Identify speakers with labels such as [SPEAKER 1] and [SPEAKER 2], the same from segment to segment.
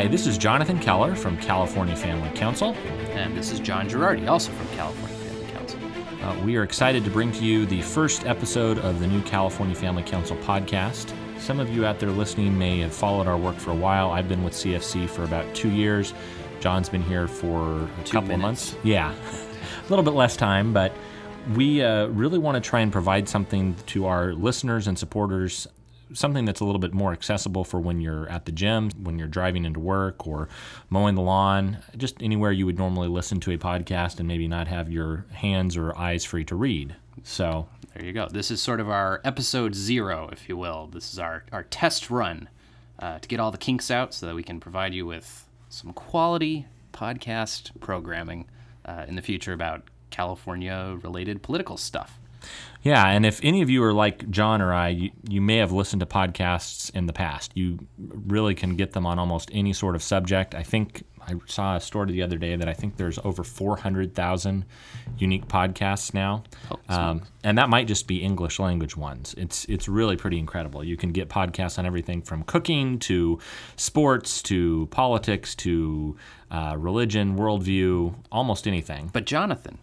[SPEAKER 1] Hi, this is Jonathan Keller from California Family Council.
[SPEAKER 2] And this is John Girardi, also from California Family Council.
[SPEAKER 1] Uh, we are excited to bring to you the first episode of the new California Family Council podcast. Some of you out there listening may have followed our work for a while. I've been with CFC for about two years. John's been here for a
[SPEAKER 2] Two
[SPEAKER 1] couple
[SPEAKER 2] minutes.
[SPEAKER 1] of months. Yeah, a little bit less time, but we uh, really want to try and provide something to our listeners and supporters, something that's a little bit more accessible for when you're at the gym, when you're driving into work, or mowing the lawn, just anywhere you would normally listen to a podcast and maybe not have your hands or eyes free to read. So,
[SPEAKER 2] There you go. This is sort of our episode zero, if you will. This is our, our test run uh, to get all the kinks out so that we can provide you with some quality podcast programming uh, in the future about California related political stuff.
[SPEAKER 1] Yeah, and if any of you are like John or I, you, you may have listened to podcasts in the past. You really can get them on almost any sort of subject. I think I saw a story the other day that I think there's over 400,000 unique podcasts now. um, and that might just be English language ones. It's it's really pretty incredible. You can get podcasts on everything from cooking to sports to politics to uh, religion, worldview, almost anything.
[SPEAKER 2] But, Jonathan,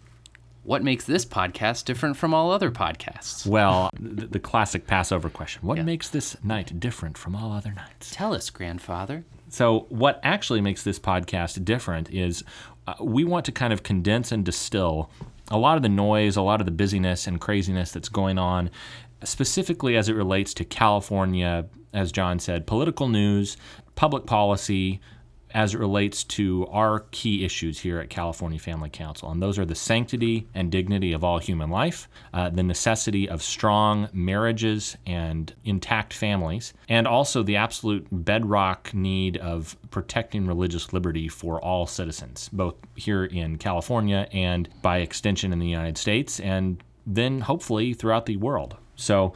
[SPEAKER 2] what makes this podcast different from all other podcasts?
[SPEAKER 1] Well, the, the classic Passover question What
[SPEAKER 2] Yeah.
[SPEAKER 1] makes this night different from all other nights?
[SPEAKER 2] Tell us, grandfather.
[SPEAKER 1] So, what actually makes this podcast different is uh, we want to kind of condense and distill a lot of the noise, a lot of the busyness and craziness that's going on, specifically as it relates to California, as John said, political news, public policy, as it relates to our key issues here at California Family Council. And those are the sanctity and dignity of all human life, uh, the necessity of strong marriages and intact families, and also the absolute bedrock need of protecting religious liberty for all citizens, both here in California and by extension in the United States, and then hopefully throughout the world. So,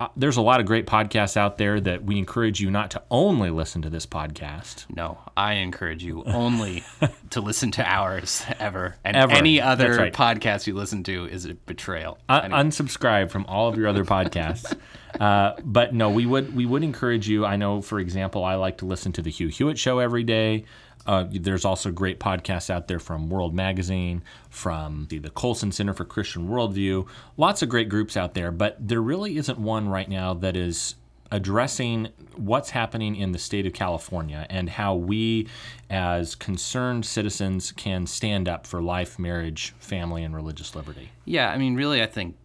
[SPEAKER 1] uh, there's a lot of great podcasts out there that we encourage you not to only listen to this podcast.
[SPEAKER 2] No, I encourage you only to listen to ours ever. And
[SPEAKER 1] Ever.
[SPEAKER 2] any other
[SPEAKER 1] right.
[SPEAKER 2] podcast you listen to is a betrayal.
[SPEAKER 1] Un- unsubscribe from all of your other podcasts. Uh, but no, we would we would encourage you. I know, for example, I like to listen to the Hugh Hewitt Show every day. Uh, there's also great podcasts out there from World Magazine, from the, the Colson Center for Christian Worldview. Lots of great groups out there, but there really isn't one right now that is addressing what's happening in the state of California and how we, as concerned citizens, can stand up for life, marriage, family, and religious liberty.
[SPEAKER 2] Yeah, I mean, really, I think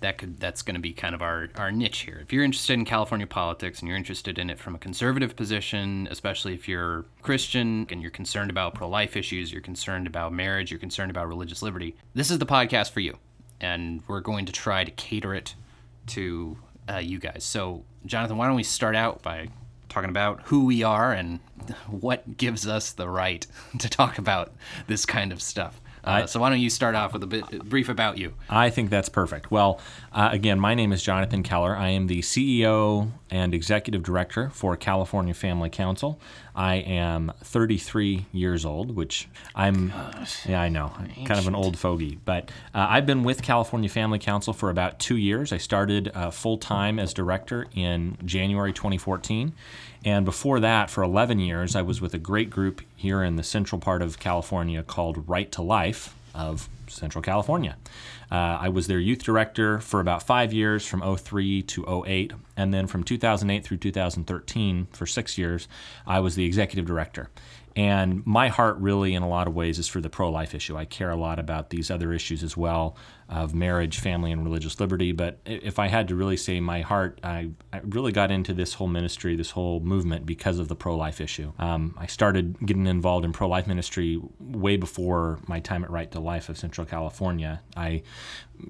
[SPEAKER 2] that could that's going to be kind of our, our niche here. If you're interested in California politics and you're interested in it from a conservative position, especially if you're Christian and you're concerned about pro life issues, you're concerned about marriage, you're concerned about religious liberty, this is the podcast for you. And we're going to try to cater it to uh, you guys. So, Jonathan, why don't we start out by talking about who we are and what gives us the right to talk about this kind of stuff? Uh, so, why don't you start off with a bit brief about you?
[SPEAKER 1] I think that's perfect. Well, uh, again, my name is Jonathan Keller. I am the CEO and Executive Director for California Family Council. I am 33 years old, which I'm, yeah, I know, kind of an old fogey. But uh, I've been with California Family Council for about two years. I started uh, full time as director in January 2014. And before that, for 11 years, I was with a great group here in the central part of California called Right to Life of Central California. Uh, I was their youth director for about five years, from 03 to 08, and then from 2008 through 2013, for six years, I was the executive director. And my heart, really, in a lot of ways, is for the pro life issue. I care a lot about these other issues as well of marriage, family, and religious liberty. But if I had to really say my heart, I, I really got into this whole ministry, this whole movement because of the pro life issue. Um, I started getting involved in pro life ministry way before my time at Right to Life of Central California. I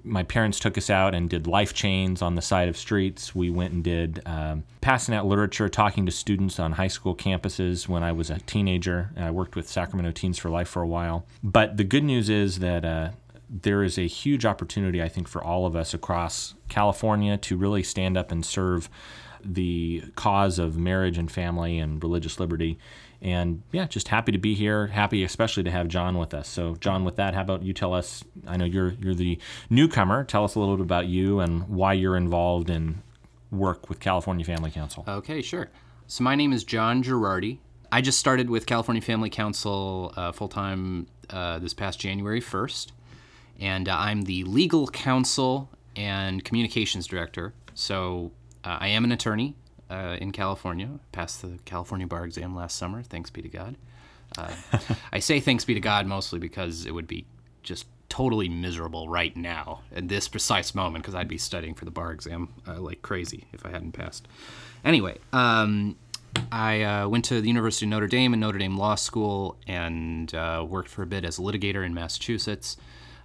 [SPEAKER 1] my parents took us out and did life chains on the side of streets. We went and did um, passing out literature, talking to students on high school campuses when I was a teenager. I worked with Sacramento Teens for Life for a while. But the good news is that uh, there is a huge opportunity, I think, for all of us across California to really stand up and serve the cause of marriage and family and religious liberty. And yeah, just happy to be here. Happy, especially to have John with us. So, John, with that, how about you tell us? I know you're you're the newcomer. Tell us a little bit about you and why you're involved in work with California Family Council.
[SPEAKER 2] Okay, sure. So my name is John Girardi. I just started with California Family Council uh, full time uh, this past January 1st, and uh, I'm the legal counsel and communications director. So uh, I am an attorney uh, in California. Passed the California bar exam last summer. Thanks be to God. Uh, I say thanks be to God mostly because it would be just totally miserable right now at this precise moment because I'd be studying for the bar exam uh, like crazy if I hadn't passed. Anyway, um, I uh, went to the University of Notre Dame and Notre Dame Law School and uh, worked for a bit as a litigator in Massachusetts.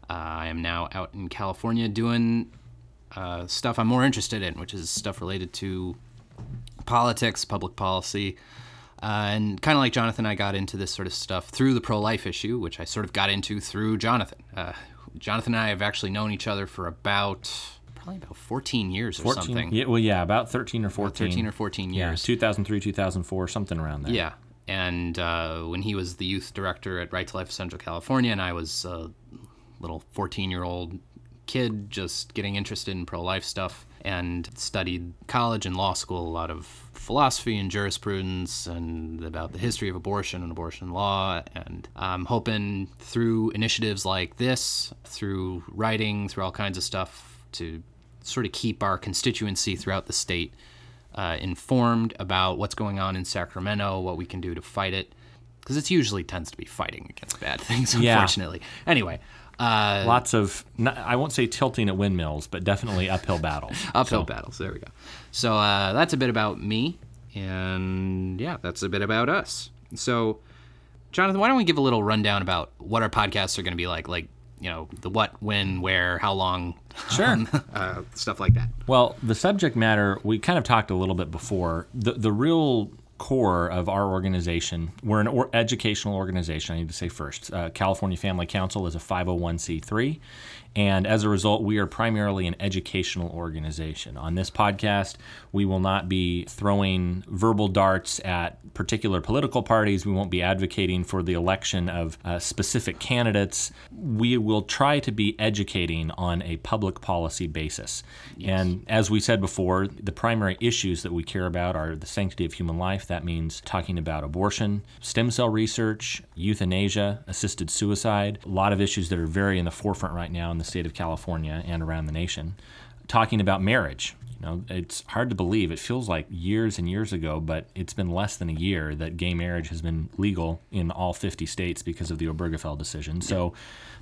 [SPEAKER 2] Uh, I am now out in California doing uh, stuff I'm more interested in, which is stuff related to politics, public policy. Uh, and kind of like Jonathan, I got into this sort of stuff through the pro life issue, which I sort of got into through Jonathan. Uh, Jonathan and I have actually known each other for about probably about 14 years or
[SPEAKER 1] 14,
[SPEAKER 2] something.
[SPEAKER 1] Yeah, well, yeah, about 13 or 14.
[SPEAKER 2] 13 or 14
[SPEAKER 1] Yeah,
[SPEAKER 2] years.
[SPEAKER 1] 2003, 2004, something around there.
[SPEAKER 2] Yeah. And uh, when he was the youth director at Right to Life Central California, and I was a little 14 year old kid just getting interested in pro life stuff and studied college and law school a lot of philosophy and jurisprudence and about the history of abortion and abortion law. And I'm hoping through initiatives like this, through writing, through all kinds of stuff, to sort of keep our constituency throughout the state uh, informed about what's going on in Sacramento, what we can do to fight it, because it usually tends to be fighting against bad things,
[SPEAKER 1] Yeah.
[SPEAKER 2] unfortunately. Anyway, uh,
[SPEAKER 1] Lots of, not, I won't say tilting at windmills, but definitely uphill battles.
[SPEAKER 2] uphill
[SPEAKER 1] So,
[SPEAKER 2] battles. There we go. So uh, that's a bit about me, and yeah, that's a bit about us. So, Jonathan, why don't we give a little rundown about what our podcasts are going to be like, like you know, the what, when, where, how long,
[SPEAKER 1] Sure.
[SPEAKER 2] uh, stuff like that.
[SPEAKER 1] Well, the subject matter, we kind of talked a little bit before. The, the real core of our organization, we're an or- educational organization, I need to say first. Uh, California Family Council is a 501c3. And as a result, we are primarily an educational organization. On this podcast, we will not be throwing verbal darts at particular political parties. We won't be advocating for the election of uh, specific candidates. We will try to be educating on a public policy basis. And as we said before, the primary issues that we care about are the sanctity of human life. That means talking about abortion, stem cell research, euthanasia, assisted suicide, a lot of issues that are very in the forefront right now in the state of California and around the nation. Talking about marriage. You know, it's hard to believe. It feels like years and years ago, but it's been less than a year that gay marriage has been legal in all 50 states because of the Obergefell decision. So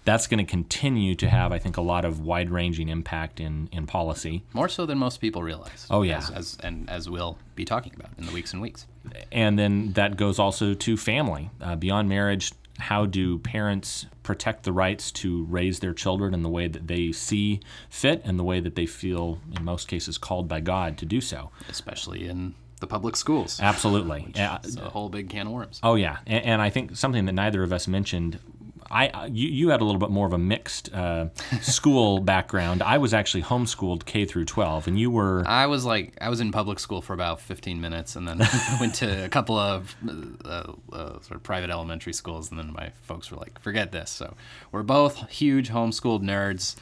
[SPEAKER 1] that's going to continue to have, I think, a lot of wide-ranging impact in, in policy.
[SPEAKER 2] More so than most people realize.
[SPEAKER 1] Oh, yeah.
[SPEAKER 2] As, as, and as we'll be talking about in the weeks and weeks.
[SPEAKER 1] And then that goes also to family. Uh, beyond marriage, how do parents protect the rights to raise their children in the way that they see fit and the way that they feel, in most cases, called by God to do so?
[SPEAKER 2] especially in the public schools.
[SPEAKER 1] Absolutely. Yeah.
[SPEAKER 2] It's a whole big can of worms.
[SPEAKER 1] Oh yeah, and, and I think something that neither of us mentioned. I you, you had a little bit more of a mixed uh, school background. I was actually homeschooled K through 12, and you were
[SPEAKER 2] I was like, I was in public school for about 15 minutes, and then went to a couple of uh, uh, sort of private elementary schools, and then my folks were like, "Forget this." So we're both huge homeschooled nerds,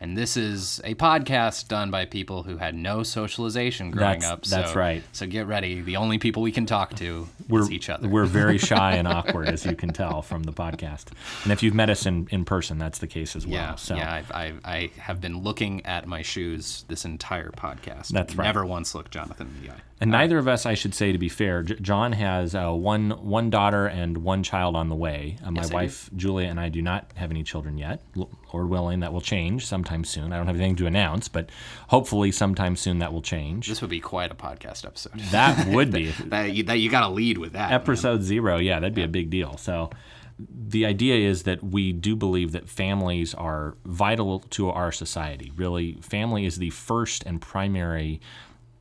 [SPEAKER 2] and this is a podcast done by people who had no socialization growing
[SPEAKER 1] That's-
[SPEAKER 2] up.
[SPEAKER 1] that's right.
[SPEAKER 2] So get ready. The only people we can talk to
[SPEAKER 1] we're
[SPEAKER 2] each other.
[SPEAKER 1] we're very shy and awkward, as you can tell from the podcast. And if you've met us in, in person, that's the case as well.
[SPEAKER 2] Yeah,
[SPEAKER 1] so
[SPEAKER 2] yeah. I've, I've, I have been looking at my shoes this entire podcast.
[SPEAKER 1] That's right.
[SPEAKER 2] Never once looked Jonathan in the eye.
[SPEAKER 1] And neither of us, I should say, to be fair, J- John has uh, one one daughter and one child on the way. Uh, my
[SPEAKER 2] Yes,
[SPEAKER 1] wife Julia and I do not have any children yet. L- Lord willing, that will change sometime soon. I don't have anything to announce, but hopefully, sometime soon that will change.
[SPEAKER 2] This would be quite a podcast episode.
[SPEAKER 1] That would be
[SPEAKER 2] that you, that you got to lead with that. man.
[SPEAKER 1] episode zero. Yeah, that'd be a big deal. So. The idea is that we do believe that families are vital to our society. Really, family is the first and primary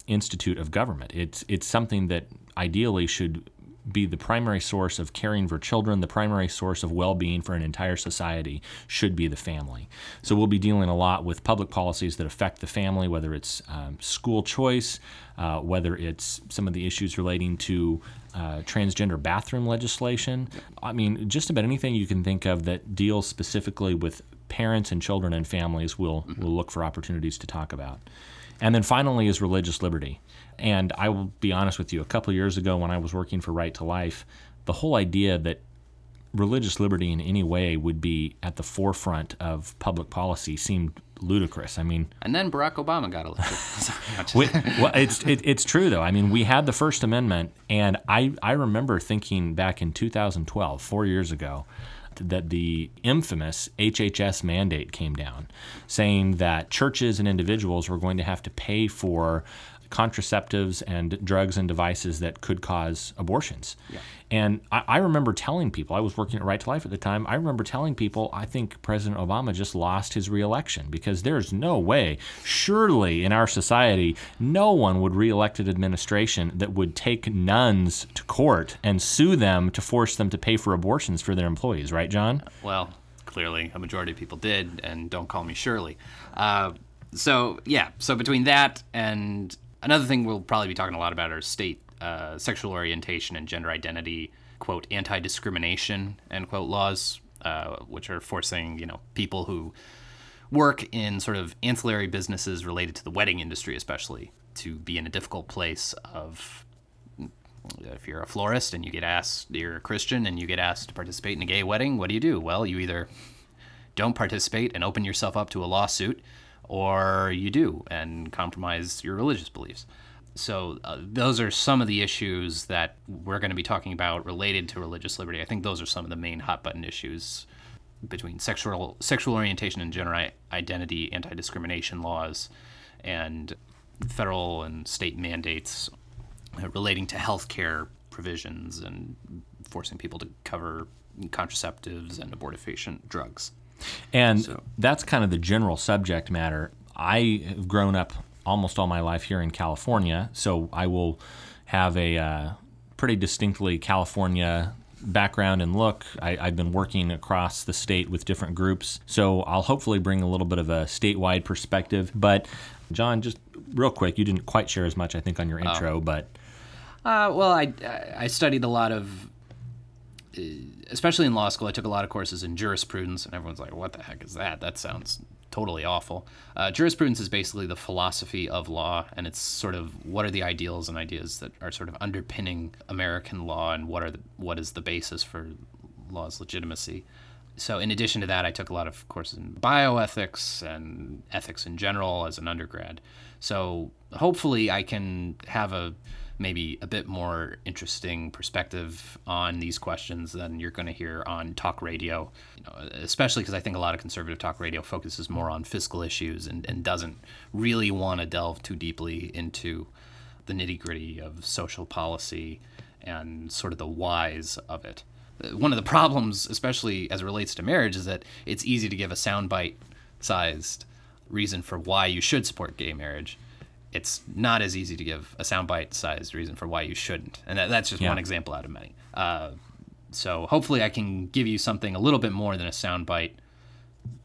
[SPEAKER 1] institute of government. It's it's something that ideally should be the primary source of caring for children, the primary source of well-being for an entire society should be the family. So we'll be dealing a lot with public policies that affect the family, whether it's um, school choice, uh, whether it's some of the issues relating to uh, transgender bathroom legislation. I mean, just about anything you can think of that deals specifically with parents and children and families, we'll we'll look for opportunities to talk about. And then finally is religious liberty. And I will be honest with you, a couple years ago when I was working for Right to Life, the whole idea that religious liberty in any way would be at the forefront of public policy seemed ludicrous. I mean,
[SPEAKER 2] and then Barack Obama got
[SPEAKER 1] elected. we, well, it's it, it's true though. I mean, we had the First Amendment, and I I remember thinking back in 2012, four years ago, that the infamous HHS mandate came down, saying that churches and individuals were going to have to pay for contraceptives and drugs and devices that could cause abortions. Yeah. And I, I, remember telling people, I was working at Right to Life at the time, I remember telling people, I think President Obama just lost his reelection because there's no way, surely in our society, no one would reelect an administration that would take nuns to court and sue them to force them to pay for abortions for their employees, right, John?
[SPEAKER 2] Well, clearly a majority of people did, and don't call me Shirley. Uh, so, yeah, so between that and Another thing we'll probably be talking a lot about are state uh, sexual orientation and gender identity, quote, anti discrimination, end quote, laws, uh, which are forcing, you know, people who work in sort of ancillary businesses related to the wedding industry, especially, to be in a difficult place of if you're a florist and you get asked, you're a Christian and you get asked to participate in a gay wedding, what do you do? Well, you either don't participate and open yourself up to a lawsuit, or you do and compromise your religious beliefs. So, uh, those are some of the issues that we're going to be talking about related to religious liberty. I think those are some of the main hot button issues between sexual sexual orientation and gender identity, anti discrimination laws, and federal and state mandates relating to health care provisions and forcing people to cover contraceptives and abortifacient drugs.
[SPEAKER 1] And so. that's kind of the general subject matter. I have grown up almost all my life here in California, so I will have a uh, pretty distinctly California background and look. I, have been working across the state with different groups, so I'll hopefully bring a little bit of a statewide perspective. But, John, just real quick, you didn't quite share as much, I think, on your oh. intro, but.
[SPEAKER 2] Uh, well, I, I studied a lot of especially in law school, I took a lot of courses in jurisprudence, and everyone's like, "What the heck is that? That sounds totally awful." Uh, jurisprudence is basically the philosophy of law, and it's sort of what are the ideals and ideas that are sort of underpinning American law, and what are the, what is the basis for law's legitimacy. So, in addition to that, I took a lot of courses in bioethics and ethics in general as an undergrad. So, hopefully, I can have a maybe a bit more interesting perspective on these questions than you're going to hear on talk radio, you know, especially because I think a lot of conservative talk radio focuses more on fiscal issues and, and doesn't really want to delve too deeply into the nitty gritty of social policy and sort of the whys of it. Uh, one of the problems, especially as it relates to marriage, is that it's easy to give a soundbite sized reason for why you should support gay marriage it's not as easy to give a soundbite sized reason for why you shouldn't. And that, that's just yeah. one example out of many. Uh, so hopefully I can give you something a little bit more than a soundbite,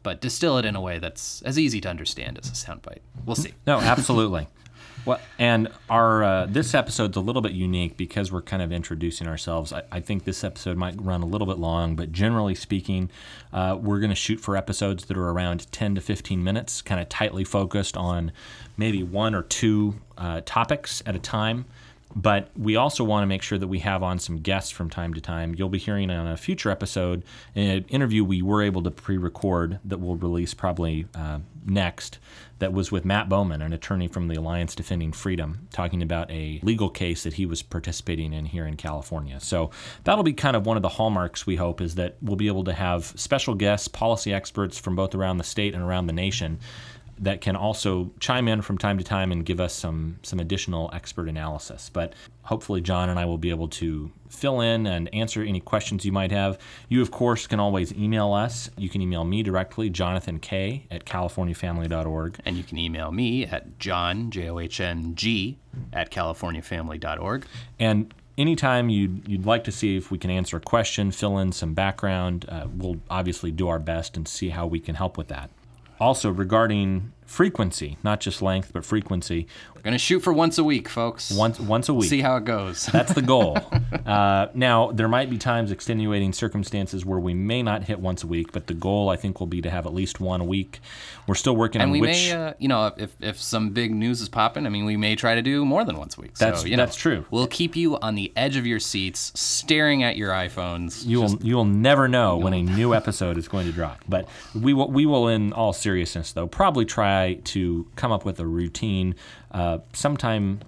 [SPEAKER 2] but distill it in a way that's as easy to understand as a soundbite. We'll see.
[SPEAKER 1] No, absolutely. Well, and our uh, this episode's a little bit unique because we're kind of introducing ourselves. I, I think this episode might run a little bit long, but generally speaking, uh, we're going to shoot for episodes that are around 10 to 15 minutes, kind of tightly focused on maybe one or two uh, topics at a time. But we also want to make sure that we have on some guests from time to time. You'll be hearing on a future episode an interview we were able to pre record that we'll release probably uh, next that was with Matt Bowman, an attorney from the Alliance Defending Freedom, talking about a legal case that he was participating in here in California. So that'll be kind of one of the hallmarks we hope is that we'll be able to have special guests, policy experts from both around the state and around the nation that can also chime in from time to time and give us some some additional expert analysis. But hopefully, John and I will be able to fill in and answer any questions you might have. You, of course, can always email us. You can email me directly, Jonathan K at CaliforniaFamily.org.
[SPEAKER 2] And you can email me at John, J O H N G, at CaliforniaFamily.org.
[SPEAKER 1] And anytime you'd, you'd like to see if we can answer a question, fill in some background, uh, we'll obviously do our best and see how we can help with that. Also, regarding frequency, not just length, but frequency.
[SPEAKER 2] We're gonna shoot for once a week, folks.
[SPEAKER 1] Once once a week.
[SPEAKER 2] See how it goes.
[SPEAKER 1] That's the goal. uh, now, there might be times, extenuating circumstances, where we may not hit once a week, but the goal, I think, will be to have at least one a week. We're still working
[SPEAKER 2] and
[SPEAKER 1] on
[SPEAKER 2] we
[SPEAKER 1] which.
[SPEAKER 2] may, uh, you know, if, if some big news is popping, I mean, we may try to do more than once a week.
[SPEAKER 1] That's-
[SPEAKER 2] so, you know,
[SPEAKER 1] that's true.
[SPEAKER 2] We'll keep you on the edge of your seats, staring at your iPhones.
[SPEAKER 1] you will you will never know when a new episode is going to drop. But we will we will in all seriousness though probably try to come up with a routine uh, sometime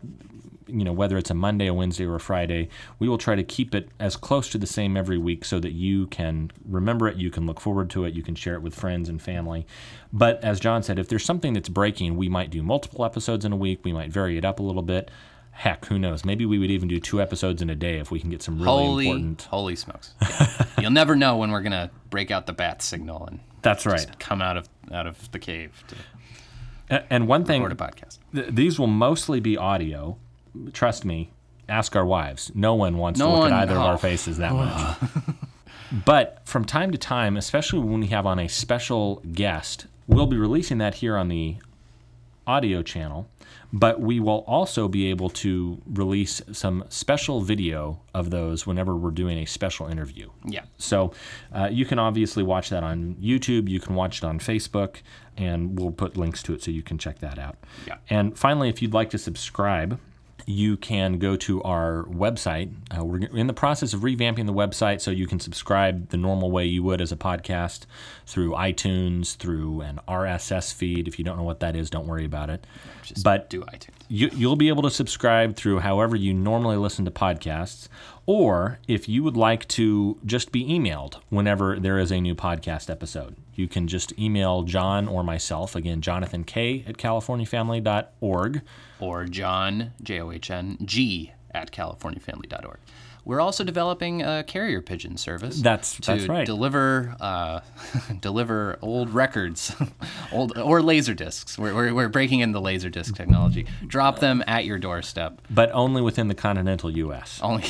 [SPEAKER 1] you know whether it's a Monday, a Wednesday, or a Friday. We will try to keep it as close to the same every week so that you can remember it, you can look forward to it, you can share it with friends and family. But as John said, if there's something that's breaking, we might do multiple episodes in a week. We might vary it up a little bit. Heck, who knows? Maybe we would even do two episodes in a day if we can get some really
[SPEAKER 2] holy,
[SPEAKER 1] important.
[SPEAKER 2] holy smokes! Yeah. You'll never know when we're gonna break out the bat signal and
[SPEAKER 1] That's right.
[SPEAKER 2] come out of out of the cave to
[SPEAKER 1] And one thing,
[SPEAKER 2] record a podcast.
[SPEAKER 1] th- these will mostly be audio. Trust me. Ask our wives. No one wants
[SPEAKER 2] No
[SPEAKER 1] to look
[SPEAKER 2] one-
[SPEAKER 1] at either of
[SPEAKER 2] oh.
[SPEAKER 1] our faces that much. but from time to time, especially when we have on a special guest, we'll be releasing that here on the audio channel. But we will also be able to release some special video of those whenever we're doing a special interview.
[SPEAKER 2] Yeah.
[SPEAKER 1] So uh, you can obviously watch that on YouTube. You can watch it on Facebook, and we'll put links to it so you can check that out.
[SPEAKER 2] Yeah.
[SPEAKER 1] And finally, if you'd like to subscribe, you can go to our website. Uh, we're in the process of revamping the website so you can subscribe the normal way you would as a podcast through iTunes, through an RSS feed. If you don't know what that is, don't worry about it.
[SPEAKER 2] Just
[SPEAKER 1] but
[SPEAKER 2] do iTunes.
[SPEAKER 1] you, you'll be able to subscribe through however you normally listen to podcasts, or if you would like to just be emailed whenever there is a new podcast episode, you can just email John or myself. Again, Jonathan K at CaliforniaFamily.org.
[SPEAKER 2] or John, J O H N, G at CaliforniaFamily.org. We're also developing a carrier pigeon service.
[SPEAKER 1] That's-
[SPEAKER 2] to
[SPEAKER 1] that's right.
[SPEAKER 2] Deliver uh, deliver old records, old or laser discs. We're, we're, we're breaking in the laser disc technology. Drop them at your doorstep.
[SPEAKER 1] But only within the continental U.S.
[SPEAKER 2] Only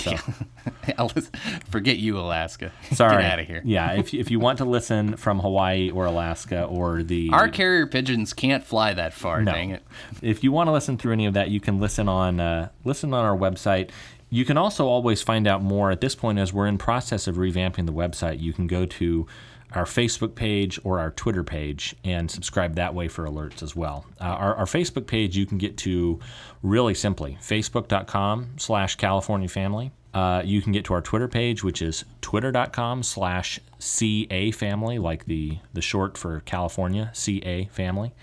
[SPEAKER 2] Ellis- forget you, Alaska.
[SPEAKER 1] Sorry.
[SPEAKER 2] Get out of here.
[SPEAKER 1] Yeah, if, if you want to listen from Hawaii or Alaska or the
[SPEAKER 2] Our carrier pigeons can't fly that far.
[SPEAKER 1] No.
[SPEAKER 2] Dang it.
[SPEAKER 1] If you want to listen through any of that, you can listen on uh, listen on our website. You can also always find out more at this point as we're in process of revamping the website. You can go to our Facebook page or our Twitter page and subscribe that way for alerts as well. Uh, our, our Facebook page you can get to really simply facebook.com slash California Family. Uh, you can get to our Twitter page, which is twitter.com slash CA Family, like the, the short for California, CA Family.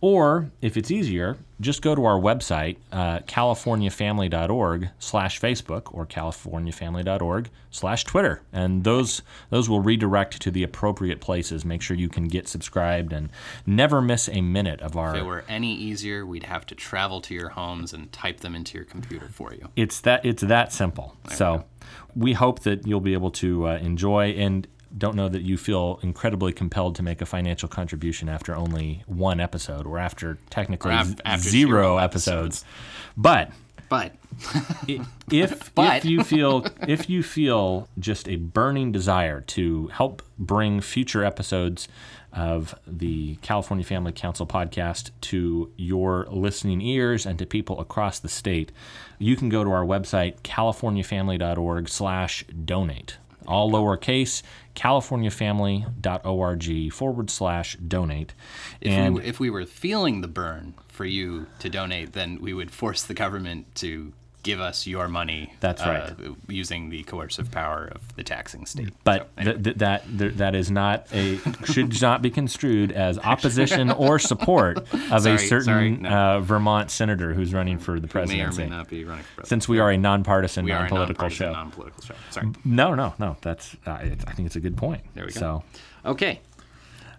[SPEAKER 1] Or if it's easier, just go to our website, uh, californiafamily.org slash Facebook or californiafamily.org slash Twitter. And those those will redirect to the appropriate places. Make sure you can get subscribed and never miss a minute of our
[SPEAKER 2] If it were any easier, we'd have to travel to your homes and type them into your computer for you.
[SPEAKER 1] it's that it's that simple. so we hope that you'll be able to uh, enjoy and don't know that you feel incredibly compelled to make a financial contribution after only one episode or after technically
[SPEAKER 2] Or af- after
[SPEAKER 1] zero,
[SPEAKER 2] zero
[SPEAKER 1] episodes. But
[SPEAKER 2] But
[SPEAKER 1] if
[SPEAKER 2] But-
[SPEAKER 1] if you feel if you feel just a burning desire to help bring future episodes of the California Family Council podcast to your listening ears and to people across the state, you can go to our website californiafamily.org/donate. All lowercase, californiafamily.org forward slash donate.
[SPEAKER 2] if,
[SPEAKER 1] And
[SPEAKER 2] we, if we were feeling the burn for you to donate, then we would force the government to give us your money.
[SPEAKER 1] That's
[SPEAKER 2] uh, using the coercive power of the taxing state.
[SPEAKER 1] But
[SPEAKER 2] So, anyway.
[SPEAKER 1] th- th- that th- that is not a should not be construed as opposition or support of
[SPEAKER 2] Sorry,
[SPEAKER 1] a certain
[SPEAKER 2] sorry, no.
[SPEAKER 1] uh, Vermont senator who's running for the presidency.
[SPEAKER 2] may or may not be running for president.
[SPEAKER 1] Since we are a nonpartisan,
[SPEAKER 2] we are a
[SPEAKER 1] non-political
[SPEAKER 2] nonpartisan,
[SPEAKER 1] show.
[SPEAKER 2] non-political show. Sorry.
[SPEAKER 1] no, no, no. That's uh, I think it's a good point.
[SPEAKER 2] There we go.
[SPEAKER 1] So.
[SPEAKER 2] Okay.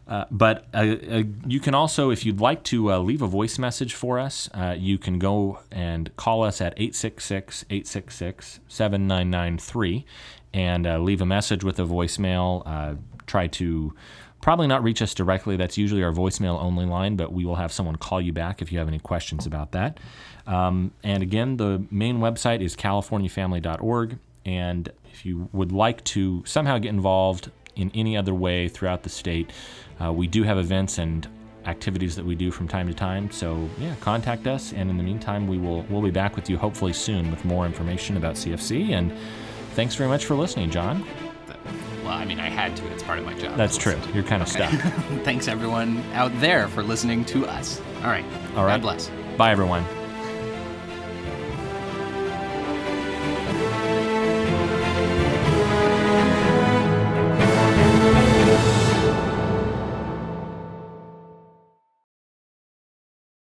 [SPEAKER 1] But uh, uh, you can also, if you'd like to uh, leave a voice message for us, uh, you can go and call us at 866 866 7993 and uh, leave a message with a voicemail. Uh, try to probably not reach us directly. That's usually our voicemail only line, but we will have someone call you back if you have any questions about that. Um, and again, the main website is californiafamily.org. And if you would like to somehow get involved in any other way throughout the state, uh, we do have events and activities that we do from time to time. So yeah, contact us, and in the meantime, we will we'll be back with you hopefully soon with more information about CFC. And thanks very much for listening, John.
[SPEAKER 2] Well, I mean, I had to. It's part of my job.
[SPEAKER 1] That's true. You're kind of stuck.
[SPEAKER 2] Thanks everyone out there for listening to us. All right.
[SPEAKER 1] All right.
[SPEAKER 2] God bless.
[SPEAKER 1] Bye, everyone.